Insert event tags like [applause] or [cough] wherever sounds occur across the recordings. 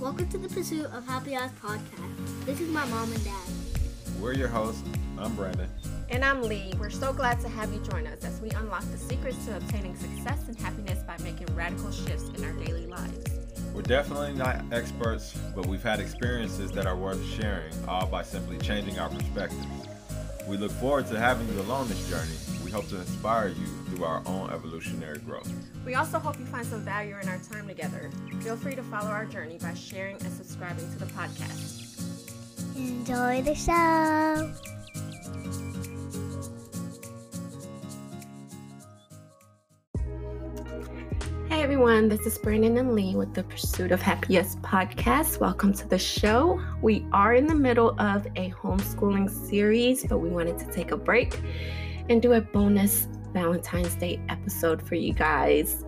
Welcome to the Pursuit of Happy Us podcast. This is my mom and dad. We're your hosts. I'm Brandon. And I'm Lee. We're so glad to have you join us as we unlock the secrets to obtaining success and happiness by making radical shifts in our daily lives. We're definitely not experts, but we've had experiences that are worth sharing, all by simply changing our perspectives. We look forward to having you along this journey. We hope to inspire you through our own evolutionary growth. We also hope you find some value in our time together. Feel free to follow our journey by sharing and subscribing to the podcast. Enjoy the show. Hey everyone, this is Brandon and Lee with the Pursuit of Happy Us podcast. Welcome to the show. We are in the middle of a homeschooling series, but we wanted to take a break and do a bonus Valentine's Day episode for you guys.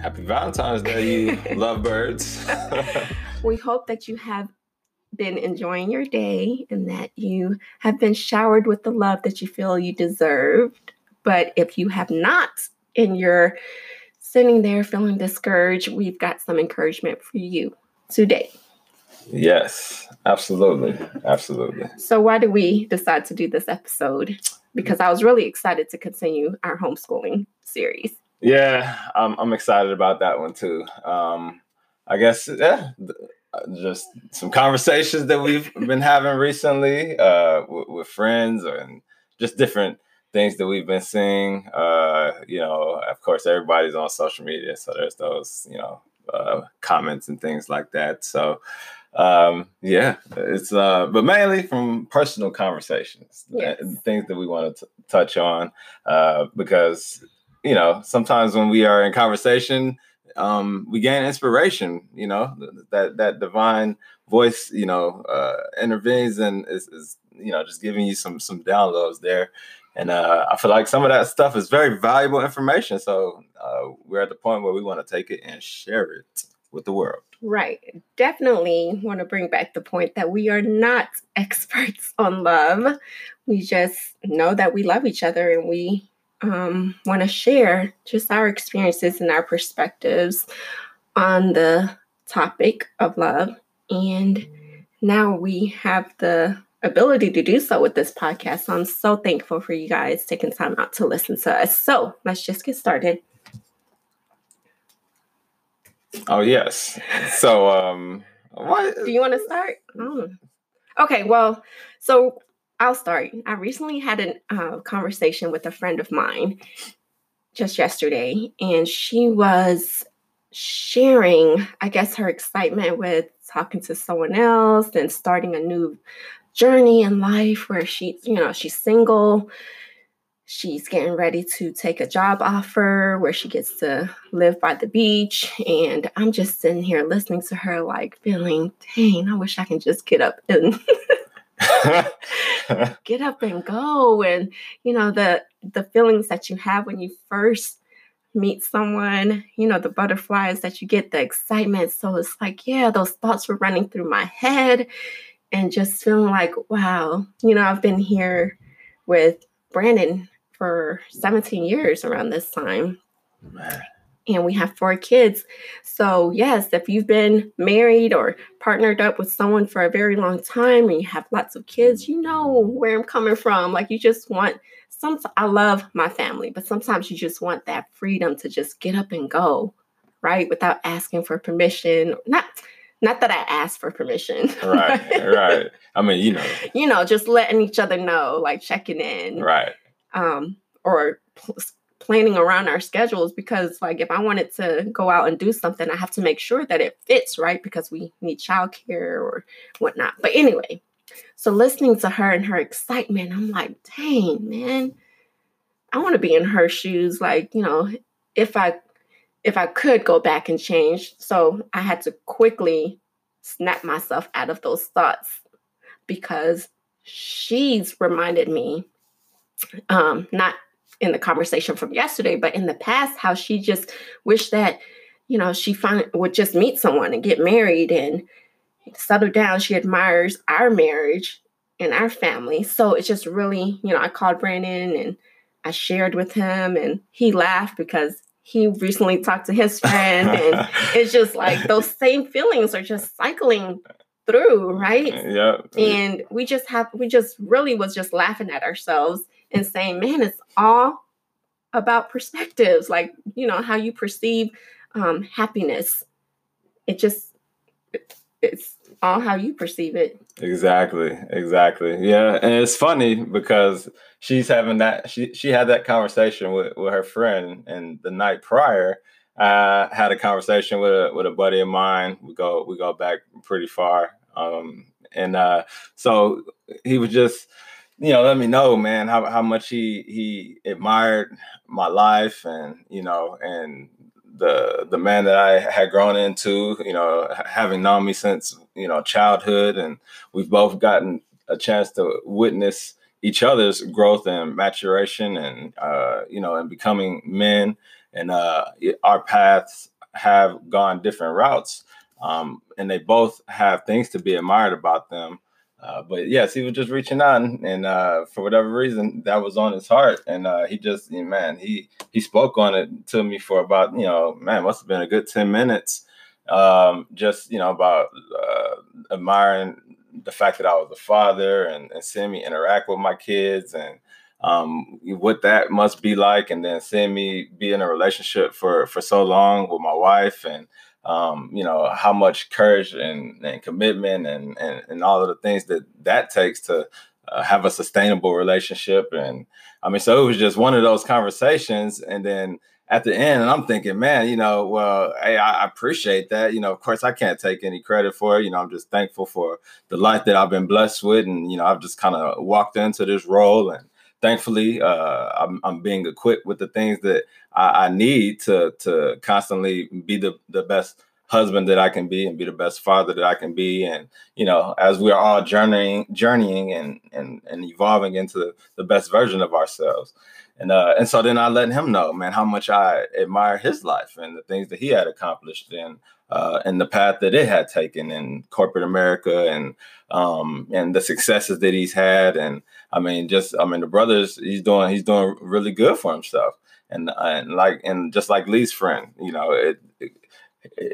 Happy Valentine's Day, you [laughs] lovebirds. [laughs] we hope that you have been enjoying your day and that you have been showered with the love that you feel you deserved. But if you have not, and you're sitting there feeling discouraged, we've got some encouragement for you today. Yes, absolutely. Absolutely. So, why did we decide to do this episode? Because I was really excited to continue our homeschooling series. Yeah, I'm, I'm excited about that one too. Um, I guess, yeah, just some conversations that we've been having recently uh, with, with friends and just different things that we've been seeing. Uh, you know, of course, everybody's on social media, so there's those, you know, uh, comments and things like that. So, um, yeah, it's uh, but mainly from personal conversations, yes. things that we want to touch on, uh, because you know, sometimes when we are in conversation, um, we gain inspiration. You know, that that divine voice, you know, uh, intervenes and is, is you know just giving you some some downloads there and uh, I feel like some of that stuff is very valuable information. So uh, we're at the point where we want to take it and share it with the world. Right. Definitely want to bring back the point that we are not [laughs] experts on love. We just know that we love each other and we um, want to share just our experiences and our perspectives on the topic of love. And now we have the ability to do so with this podcast. So I'm so thankful for you guys taking time out to listen to us. So let's just get started. Oh yes. So um what do you want to start? Oh. Okay, well, so I'll start. I recently had a uh, conversation with a friend of mine just yesterday, and she was sharing, I guess, her excitement with talking to someone else and starting a new journey in life where she's, you know, she's single. She's getting ready to take a job offer where she gets to live by the beach. And I'm just sitting here listening to her, like feeling, dang, I wish I can just get up and [laughs] get up and go. And you know, the the feelings that you have when you first meet someone, you know, the butterflies that you get, the excitement. So it's like, yeah, those thoughts were running through my head and just feeling like, wow, you know, I've been here with Brandon for 17 years around this time. Man. And we have four kids. So, yes, if you've been married or partnered up with someone for a very long time and you have lots of kids, you know where I'm coming from. Like, you just want some, I love my family, but sometimes you just want that freedom to just get up and go, right? Without asking for permission. Not, not that I asked for permission. Right, [laughs] right. I mean, you know. You know, just letting each other know, like checking in. Right. Um, or pl- planning around our schedules because like if I wanted to go out and do something, I have to make sure that it fits, right? Because we need childcare or whatnot. But anyway, so listening to her and her excitement, I'm like, dang, man, I want to be in her shoes. Like, you know, if I if I could go back and change. So I had to quickly snap myself out of those thoughts because she's reminded me, um, not in the conversation from yesterday, but in the past, how she just wished that, you know, she find, would just meet someone and get married and settle down. She admires our marriage and our family. So it's just really, you know, I called Brandon and I shared with him and he laughed because he recently talked to his friend, and [laughs] it's just like those same feelings are just cycling through, right? Yeah. And we just have, we just really was just laughing at ourselves and saying, man, it's all about perspectives, like, you know, how you perceive um, happiness. It just, it's all how you perceive it. Exactly, exactly. Yeah, and it's funny because she's having that she she had that conversation with, with her friend and the night prior I had a conversation with a with a buddy of mine. We go we go back pretty far. Um and uh so he was just you know, let me know, man, how, how much he he admired my life and you know, and the the man that I had grown into, you know, having known me since you know childhood, and we've both gotten a chance to witness each other's growth and maturation, and uh, you know, and becoming men. And uh, our paths have gone different routes, um, and they both have things to be admired about them. Uh, but yes, he was just reaching out, and, and uh, for whatever reason, that was on his heart, and uh, he just, man, he he spoke on it to me for about, you know, man, must have been a good ten minutes, um, just you know about uh, admiring the fact that I was a father and, and seeing me interact with my kids and um, what that must be like, and then seeing me be in a relationship for for so long with my wife and um, you know how much courage and, and commitment and, and and all of the things that that takes to uh, have a sustainable relationship. And i mean so it was just one of those conversations. And then at the end and i'm thinking man you know well hey i appreciate that. You know of course i can't take any credit for it. You know i'm just thankful for the life that i've been blessed with. And you know i've just kind of walked into this role and thankfully uh, I'm, I'm, being equipped with the things that I, I, need to to constantly be the, the best husband that I can be and be the best father that I can be. And, you know, as we're all journeying, journeying and, and, and evolving into the best version of ourselves. And, uh, and so then I let him know, man, how much I admire his life and the things that he had accomplished and, uh, and the path that it had taken in corporate America and, um, and the successes that he's had. And I mean, just, I mean, the brothers, he's doing, he's doing really good for himself. And, and like, and just like Lee's friend, you know, it, it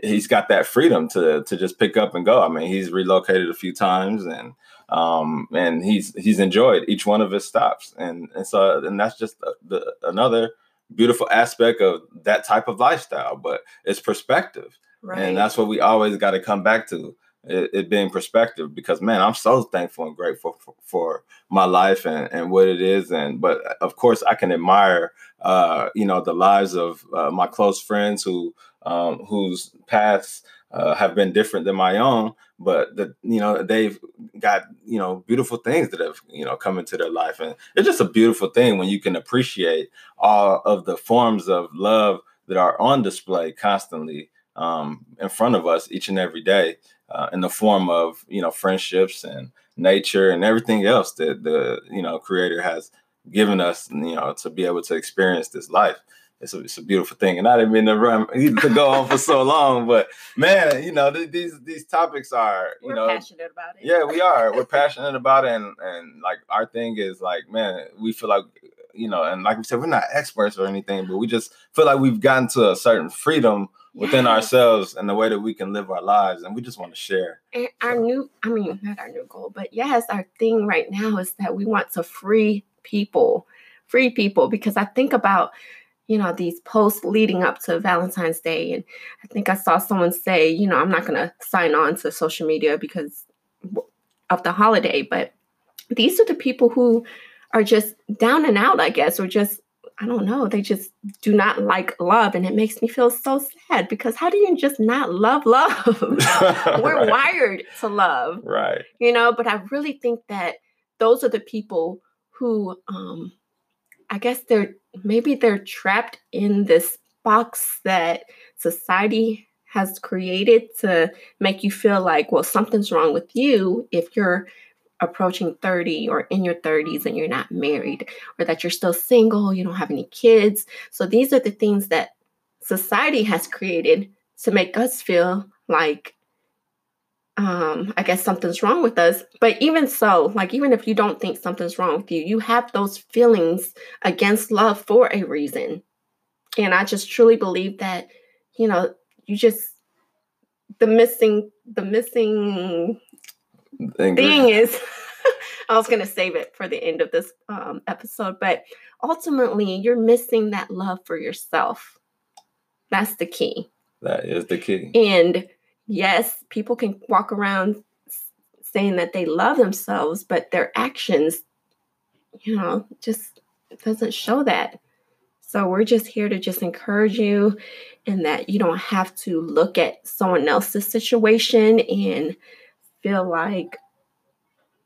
he's got that freedom to to just pick up and go. I mean, he's relocated a few times and um and he's he's enjoyed each one of his stops and and so and that's just the, the, another beautiful aspect of that type of lifestyle but it's perspective right. and that's what we always got to come back to it, it, being perspective because man i'm so thankful and grateful for, for my life and, and what it is. And but of course i can admire uh you know the lives of uh, my close friends who um, whose paths uh, have been different than my own, but that you know they've got you know beautiful things that have you know come into their life, and it's just a beautiful thing when you can appreciate all of the forms of love that are on display constantly um, in front of us each and every day, uh, in the form of you know friendships and nature and everything else that the you know Creator has given us, you know, to be able to experience this life it's a, it's a beautiful thing. And I didn't mean to run [laughs] to go on for so long, but man, you know, th- these these topics are, you We're know, passionate about it. Yeah, we are. We're passionate about it, and and like our thing is like, man, we feel like, you know, and like we said, we're not experts or anything, but we just feel like we've gotten to a certain freedom within yes. ourselves and the way that we can live our lives, and we just want to share. And our new, I mean, not our new goal, but yes, our thing right now is that we want to free people, free people, because I think about you know, these posts leading up to Valentine's Day. And I think I saw someone say, you know, I'm not going to sign on to social media because of the holiday, but these are the people who are just down and out, I guess, or just, I don't know, they just do not like love. And it makes me feel so sad because how do you just not love love? [laughs] [laughs] We're right. wired to love. Right. You know, but I really think that those are the people who, um, I guess they're maybe they're trapped in this box that society has created to make you feel like, well, something's wrong with you if you're approaching 30 or in your 30s and you're not married, or that you're still single, you don't have any kids. So these are the things that society has created to make us feel like um, I guess something's wrong with us. But even so, like, even if you don't think something's wrong with you, you have those feelings against love for a reason. And I just truly believe that, you know, you just the missing the missing thing is [laughs] I was going to save it for the end of this um, episode, but ultimately, you're missing that love for yourself. That's the key. That is the key. And yes, people can walk around saying that they love themselves, but their actions, you know, just doesn't show that. So we're just here to just encourage you and that you don't have to look at someone else's situation and feel like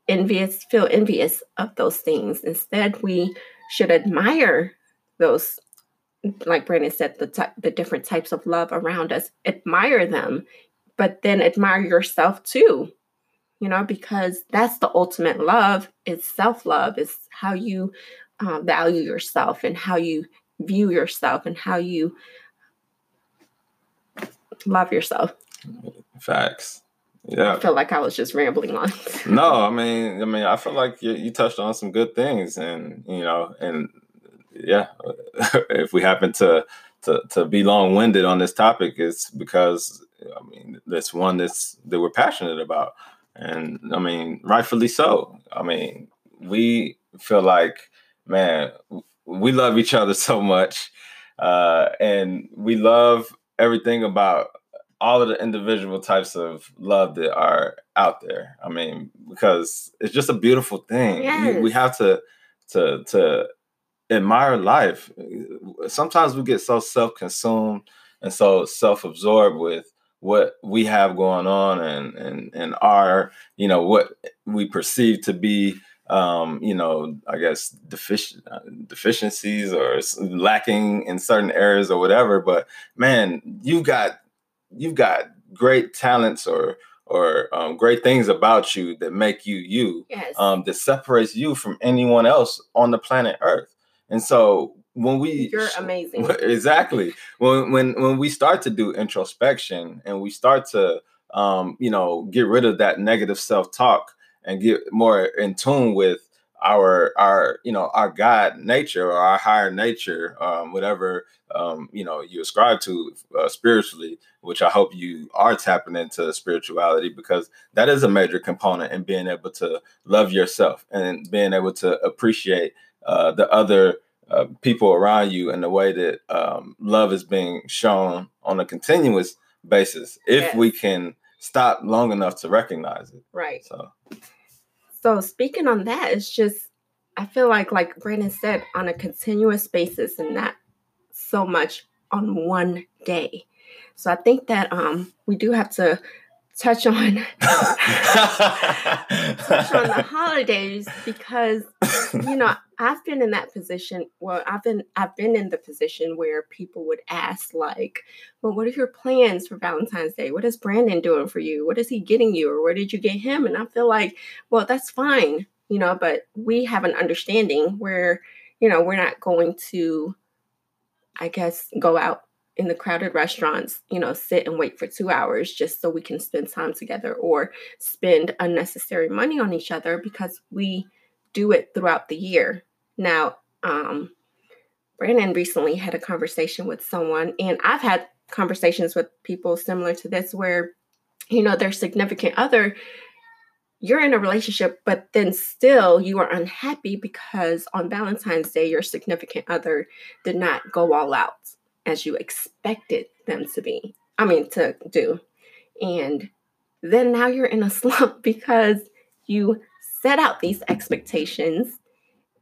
envious, feel envious of those things. Instead, we should admire those, like Brandon said, the the different types of love around us. Admire them, but then admire yourself too. You know, because that's the ultimate love. is self love. is how you uh, value yourself and how you view yourself and how you love yourself. Facts. Yeah. I feel like I was just rambling on. [laughs] no, I mean, I mean, I feel like you, you touched on some good things, and you know, and yeah, [laughs] if we happen to to to be long winded on this topic, it's because I mean, that's one that's that we're passionate about, and I mean, rightfully so. I mean, we feel like, man, we love each other [laughs] so much, uh, and we love everything about all of the individual types of love that are out there. I mean, because it's just a beautiful thing. Yes. We, we have to to to admire life. Sometimes we get so self-consumed and so self-absorbed with what we have going on and and and our, you know, what we perceive to be um, you know, I guess deficient uh, deficiencies or lacking in certain areas or whatever. But man, you got you've got great talents or or um, great things about you that make you you yes. um, that separates you from anyone else on the planet earth. And so when we you're amazing. [laughs] exactly. When when when we start to do introspection and we start to um, you know get rid of that negative self-talk and get more in tune with our our you know our god nature or our higher nature um, whatever um, you know you ascribe to uh, spiritually which i hope you are tapping into spirituality because that is a major component in being able to love yourself and being able to appreciate uh, the other uh, people around you and the way that um, love is being shown on a continuous basis if Yes. we can stop long enough to recognize it. Right. So So speaking on that, it's just I feel like like Brandon said, on a continuous basis and not so much on one day. So I think that um we do have to touch on [laughs] touch on the [laughs] holidays because you know I've been in that position. Well, I've been I've been in the position where people would ask like, "Well, what are your plans for Valentine's Day? What is Brandon doing for you? What is he getting you, or where did you get him?" And I feel like, well, that's fine, you know, but we have an understanding where you know we're not going to, I guess, go out in the crowded restaurants, you know, sit and wait for two hours just so we can spend time together or spend unnecessary money on each other because we do it throughout the year. Now, um, Brandon recently had a conversation with someone, and I've had conversations with people similar to this where, you know, their significant other, you're in a relationship, but then still you are unhappy because on Valentine's Day, your significant other did not go all out as you expected them to be. I mean, to do. And then now you're in a [laughs] slump because you set out these expectations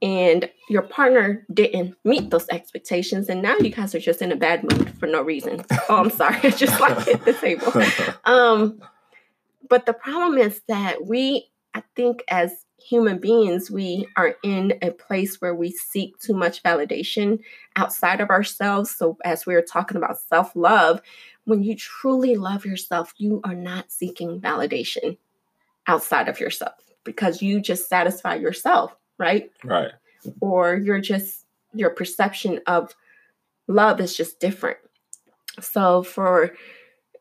and your partner didn't meet those expectations and now you guys are just in a bad mood for no reason [laughs] oh i'm sorry i just like hit the table [laughs] um but the problem is that we i think as human beings we are in a place where we seek too much validation outside of ourselves. So as we were talking about self-love when you truly love yourself you are not seeking validation outside of yourself because you just satisfy yourself right? Right. Or you're just your perception of love is just different. So for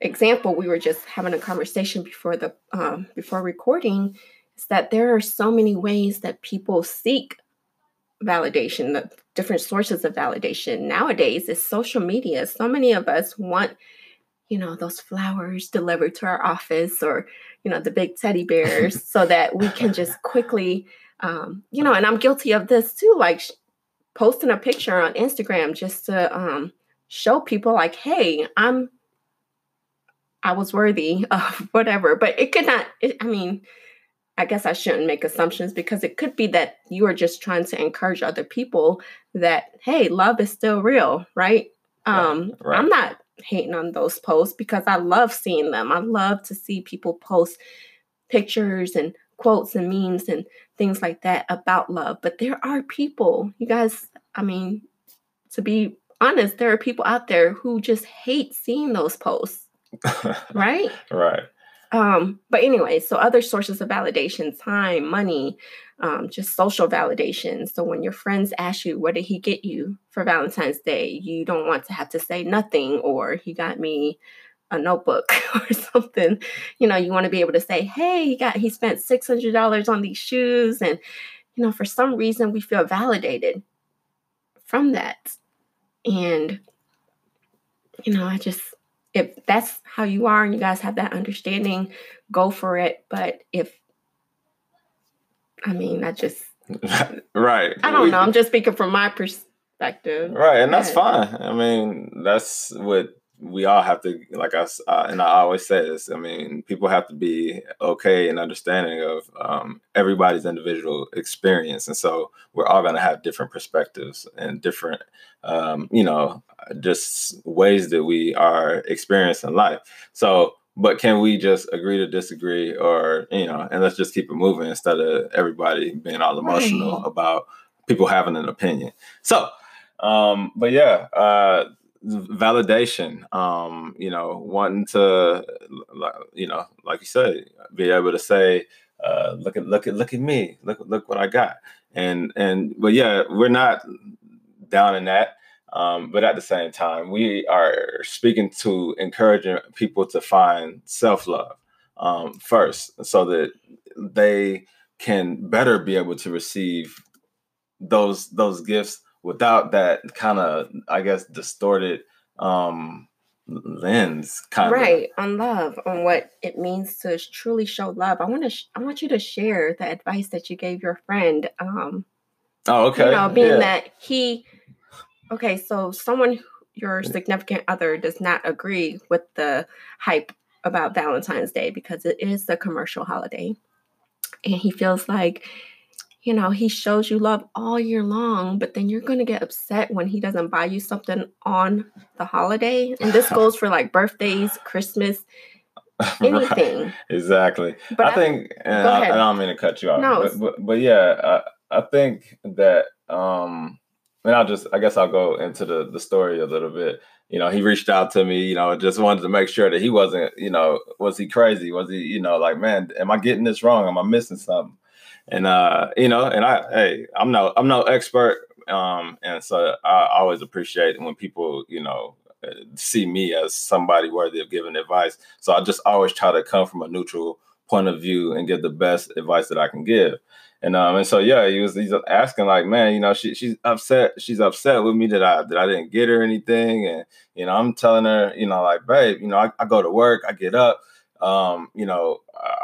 example we were just having a conversation before the um, before recording is that there are so many ways that people seek validation, the different sources of validation nowadays is social media. So many of us want, you know, those flowers delivered to our office or, you know, the big teddy bears [laughs] so that we can just quickly, um, you know, and I'm guilty of this too, like sh- posting a picture on Instagram just to um, show people, like, hey, I'm, I was worthy of [laughs] whatever. But it could not, it, I mean, I guess I shouldn't make assumptions because it could be that you are just trying to encourage other people that hey, love is still real, right? Um, right. I'm not hating on those posts because I love seeing them. I love to see people post pictures and quotes and memes and things like that about love. But there are people, you guys, I mean, to be honest, there are people out there who just hate seeing those posts, [laughs] right? right. Um, but anyway, so other sources of validation, time, money, um, just social validation. So when your friends ask you, what did he get you for Valentine's Day? You don't want to have to say nothing or he got me a notebook [laughs] or something. You know, you want to be able to say, hey, he got he spent $600 on these shoes. And, you know, for some reason we feel validated from that. And, you know, I just if that's how you are and you guys have that understanding, go for it. But if, I mean, I just, [laughs] right. I don't We- know. I'm just speaking from my perspective. Right, and that's fine. I mean, that's what we all have to like us uh, and i always say this i mean people have to be okay and understanding of um, everybody's individual experience and so we're all going to have different perspectives and different um, you know just ways that we are experiencing life so but can we just agree to disagree or you know and let's just keep it moving instead of everybody being all emotional Right. about people having an opinion so um but yeah uh validation um you know wanting to you know like you said be able to say uh look at look at look at me. Look look what i got. And and but yeah we're not down in that um but at the same time we are speaking to encouraging people to find self-love um first so that they can better be able to receive those those gifts without that kind of i guess distorted um lens kind of right on love on what it means to truly show love i want to sh- i want you to share the advice that you gave your friend um oh okay you know being yeah. that he okay so someone your significant other does not agree with the hype about valentine's day because it is a commercial holiday and he feels like you know he shows you love all year long but then you're going to get upset when he doesn't buy you something on the holiday. And this [laughs] goes for like birthdays christmas [laughs] Right, anything. Exactly. But i think and I. I don't mean to cut you off No, but, but but yeah I, I think that um and i'll just i guess i'll go into the the story a little bit. You know he reached out to me you know just wanted to make sure that he wasn't you know was he crazy? Was he you know like man am i getting this wrong? Am i missing something and uh you know and i hey i'm no i'm no expert um and so i always appreciate when people you know see me as somebody worthy of giving advice. So i just always try to come from a neutral point of view and give the best advice that i can give. And um and so yeah he was he's asking like man you know she she's upset she's upset with me that i that i didn't get her anything. And you know i'm telling her you know like babe you know i, I go to work i get up um, you know,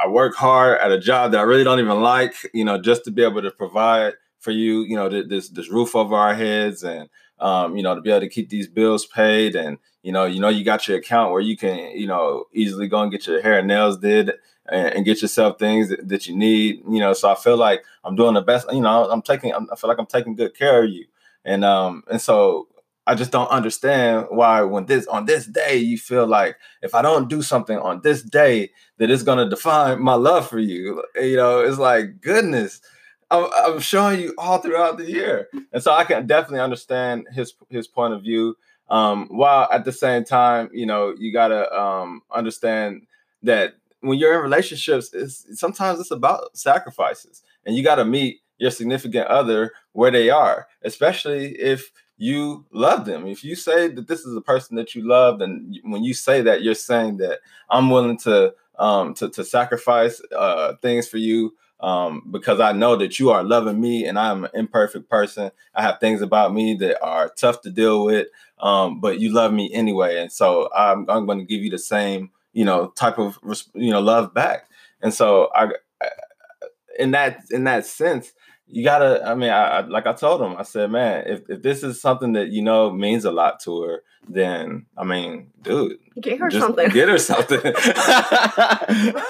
I- work hard at a job that I really don't even like, you know, just to be able to provide for you, you know, th- this this roof over our heads and um, you know, to be able to keep these bills paid and you know, you know, you got your account where you can, you know, easily go and get your hair and nails did and, and get yourself things that, that you need, you know. So I feel like I'm doing the best, you know, I'm taking I feel like I'm taking good care of you. And um and so I just don't understand why when this on this day you feel like if I don't do something on this day that it's gonna define my love for you. You know, it's like goodness. I'm, I'm showing you all throughout the year, and so I can definitely understand his his point of view. Um, while at the same time, you know, you gotta um, understand that when you're in relationships, it's sometimes it's about sacrifices, and you gotta meet your significant other where they are, especially if you love them. If you say that this is a person that you love, and when you say that, you're saying that I'm willing to um, to to sacrifice uh, things for you um, because I know that you are loving me and I'm an imperfect person. I have things about me that are tough to deal with, um, but you love me anyway. And so I'm, I'm going to give you the same, you know, type of, you know, love back. And so I, in that, in that sense, you gotta, I mean, I, I like I told him, I said, man, if, if this is something that, you know, means a lot to her, then I mean, dude, get her something. Get her something. [laughs] [laughs] right.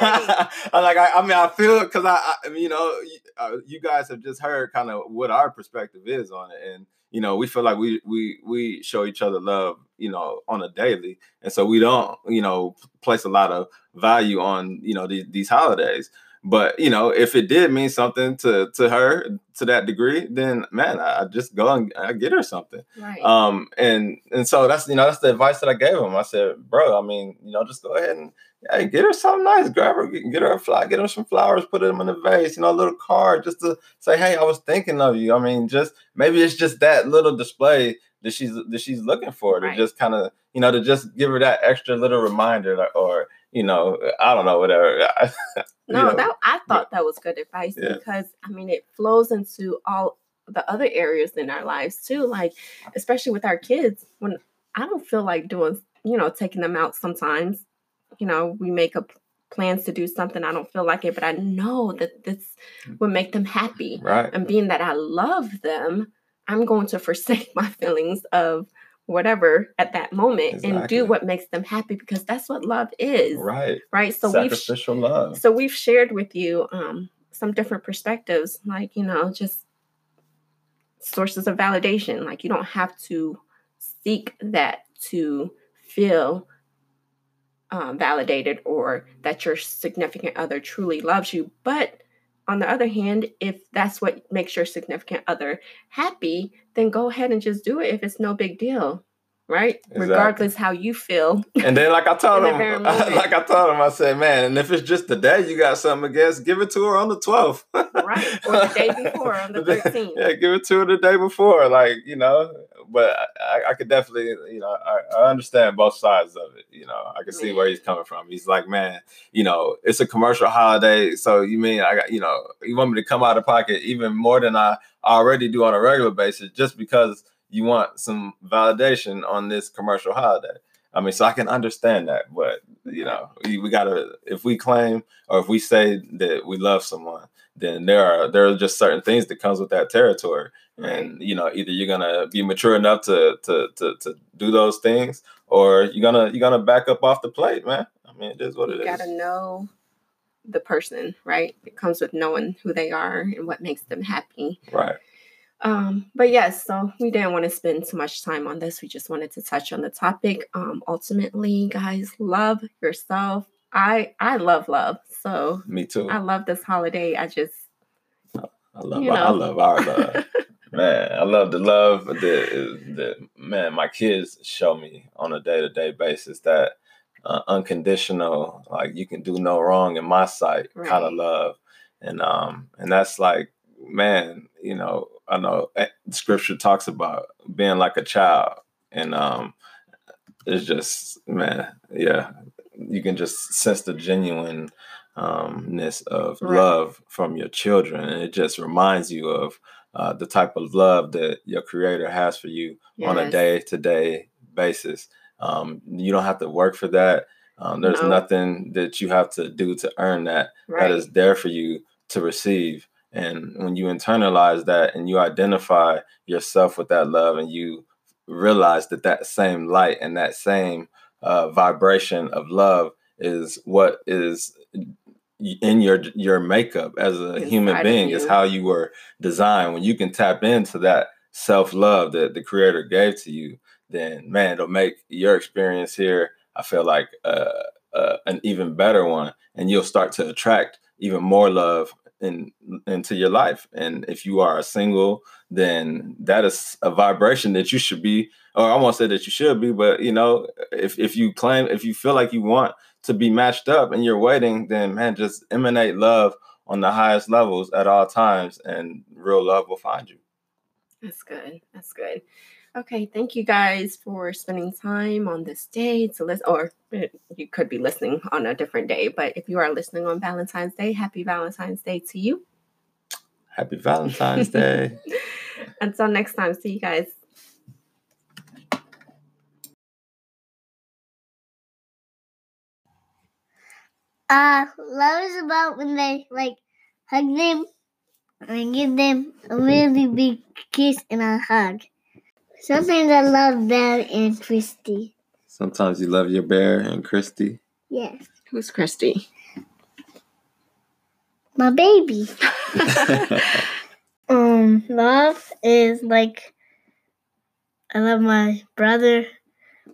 I like. I, I, mean, I feel because I, I, you know, uh, you guys have just heard kind of what our perspective is on it, and you know, we feel like we we we show each other love, you know, on a daily, and so we don't, you know, place a lot of value on you know these, these holidays. But you know, if it did mean something to to her to that degree, then man, I, I just go and I get her something. Right. Um, and and so that's you know that's the advice that I gave him. I said, bro, I mean, you know, just go ahead and hey, get her something nice. Grab her, get her a fly, get her some flowers, put them in a vase, you know, a little card just to say, hey, I was thinking of you. I mean, just maybe it's just that little display that she's that she's looking for right. to just kind of you know to just give her that extra little reminder or you know I don't know whatever. [laughs] no, know. that I thought that was good advice yeah. because I mean it flows into all the other areas in our lives too. Like especially with our kids, when I don't feel like doing you know taking them out sometimes. You know we make up plans to do something I don't feel like it, but I know that this mm. would make them happy. Right. And being that I love them, I'm going to forsake [laughs] my feelings of whatever at that moment exactly. and do what makes them happy because that's what love is. Right. Right. So sacrificial we've love. So we've shared with you um some different perspectives, like, you know, just sources of validation. Like you don't have to seek that to feel um, validated or that your significant other truly loves you. But on the other hand, if that's what makes your significant other happy, then go ahead and just do it if it's no big deal. Right? Exactly. Regardless how you feel. And then like I [laughs] told him [laughs] like I told him, I said, man, and if it's just the day you got something against, give it to her on the 12th. right. Or the day [laughs] before on the 13th. yeah, give it to her the day before. Like, you know, but I, I could definitely, you know, I, I, understand both sides of it. You know, I can see where he's coming from. He's like, man, you know, it's a commercial holiday, so you mean I got, you know, you want me to come out of pocket even more than I already do on a regular basis, just because you want some validation on this commercial holiday. I mean, so I can understand that, but you know, we, we gotta if we claim or if we say that we love someone, then there are there are just certain things that comes with that territory. And you know either you're gonna be mature enough to to to, to do those things or you're gonna you're gonna back up off the plate man. I mean it is what you it is. you gotta know the person right? It comes with knowing who they are and what makes them happy. Right. Um but yes so we didn't want to spend too much time on this. We just wanted to touch on the topic. Um ultimately guys love yourself i i love love so me too i love this holiday i just I love, you know. I love our [laughs] love. man, I love the love that that man my kids show me on a day to day basis. That uh, unconditional, like you can do no wrong in my sight, right. kind of love, and um, and that's like, man, you know, I know eh, Scripture talks about being like a child, and um, it's just, man, yeah, you can just sense the genuine umness of right. love from your children, and it just reminds you of uh, the type of love that your creator has for you yes. on a day to day basis. Um, you don't have to work for that. Um, there's no. nothing that you have to do to earn that. Right. That is there for you to receive. And when you internalize that and you identify yourself with that love and you realize that that same light and that same uh, vibration of love is what is in your your makeup as a Inside human being is how you were designed. When you can tap into that self-love that the creator gave to you then man it'll make your experience here i feel like uh, uh, an even better one. And you'll start to attract even more love in into your life. And if you are a single then that is a vibration that you should be or i won't say that you should be but you know if, if you claim if you feel like you want to be matched up and you're waiting, then man, just emanate love on the highest levels at all times, and real love will find you. That's good. That's good. Okay, thank you guys for spending time on this day to listen, or eh, you could be listening on a different day, but if you are listening on Valentine's Day, happy Valentine's Day to you. Happy Valentine's Day. [laughs] Until next time, see you guys. Uh, love is about when they like hug them and give them a really big kiss and a hug. Sometimes I love Belle and Christy. Sometimes you love your bear and Christy. Yes, Who's Christy? my baby. [laughs] [laughs] Um, love is like I love my brother,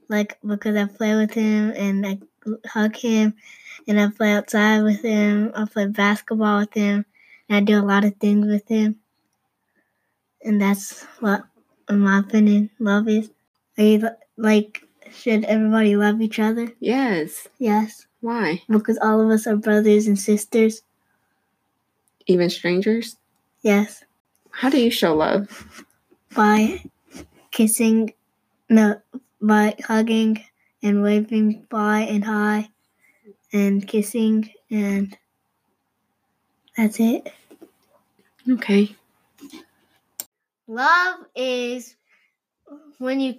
like because I play with him and I hug him, and I play outside with him. I play basketball with him, and I do a lot of things with him. And that's what, in my opinion, love is. Are you, like, should everybody love each other? Yes. Yes, Why? because all of us are brothers and sisters. Even strangers? Yes. How do you show love? by kissing, no, by hugging and waving bye and hi and kissing and that's it. Okay. Love is when you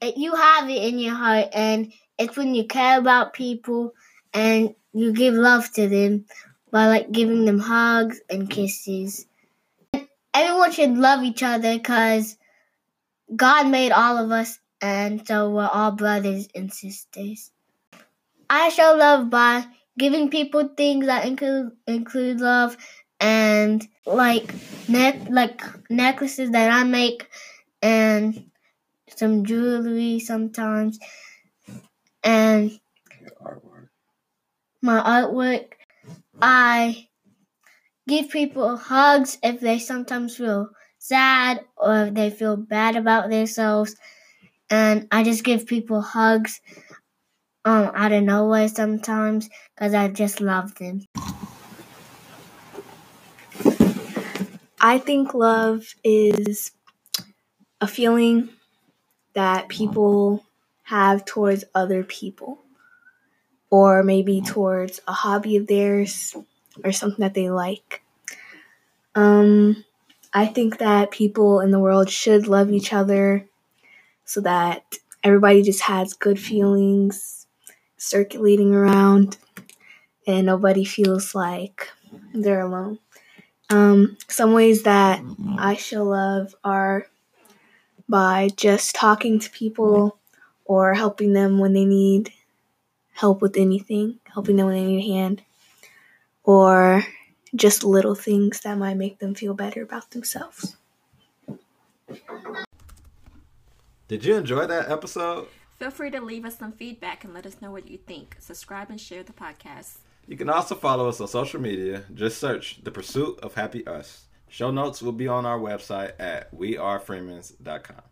eh, you have it in your heart and it's when you care about people and you give love to them by like giving them hugs and kisses. Everyone should love each other because God made all of us and so we're all brothers and sisters. I show love by giving people things that include include love and like neck like necklaces that I make and some jewelry sometimes and artwork. my artwork. I give people hugs if they sometimes feel sad or if they feel bad about themselves. And I just give people hugs um out of nowhere sometimes because I just love them. I think love is a feeling that people have towards other people, or maybe towards a hobby of theirs or something that they like. Um, I think that people in the world should love each other so that everybody just has good feelings circulating around and nobody feels like they're alone. Um, some ways that I show love are by just talking to people or helping them when they need help with anything, helping them when they need a hand, or just little things that might make them feel better about themselves. Did you enjoy that episode? Feel free to leave us some feedback and let us know what you think. Subscribe and share the podcast. You can also follow us on social media. Just search The Pursuit of Happy Us. Show notes will be on our website at wearefreemans.com.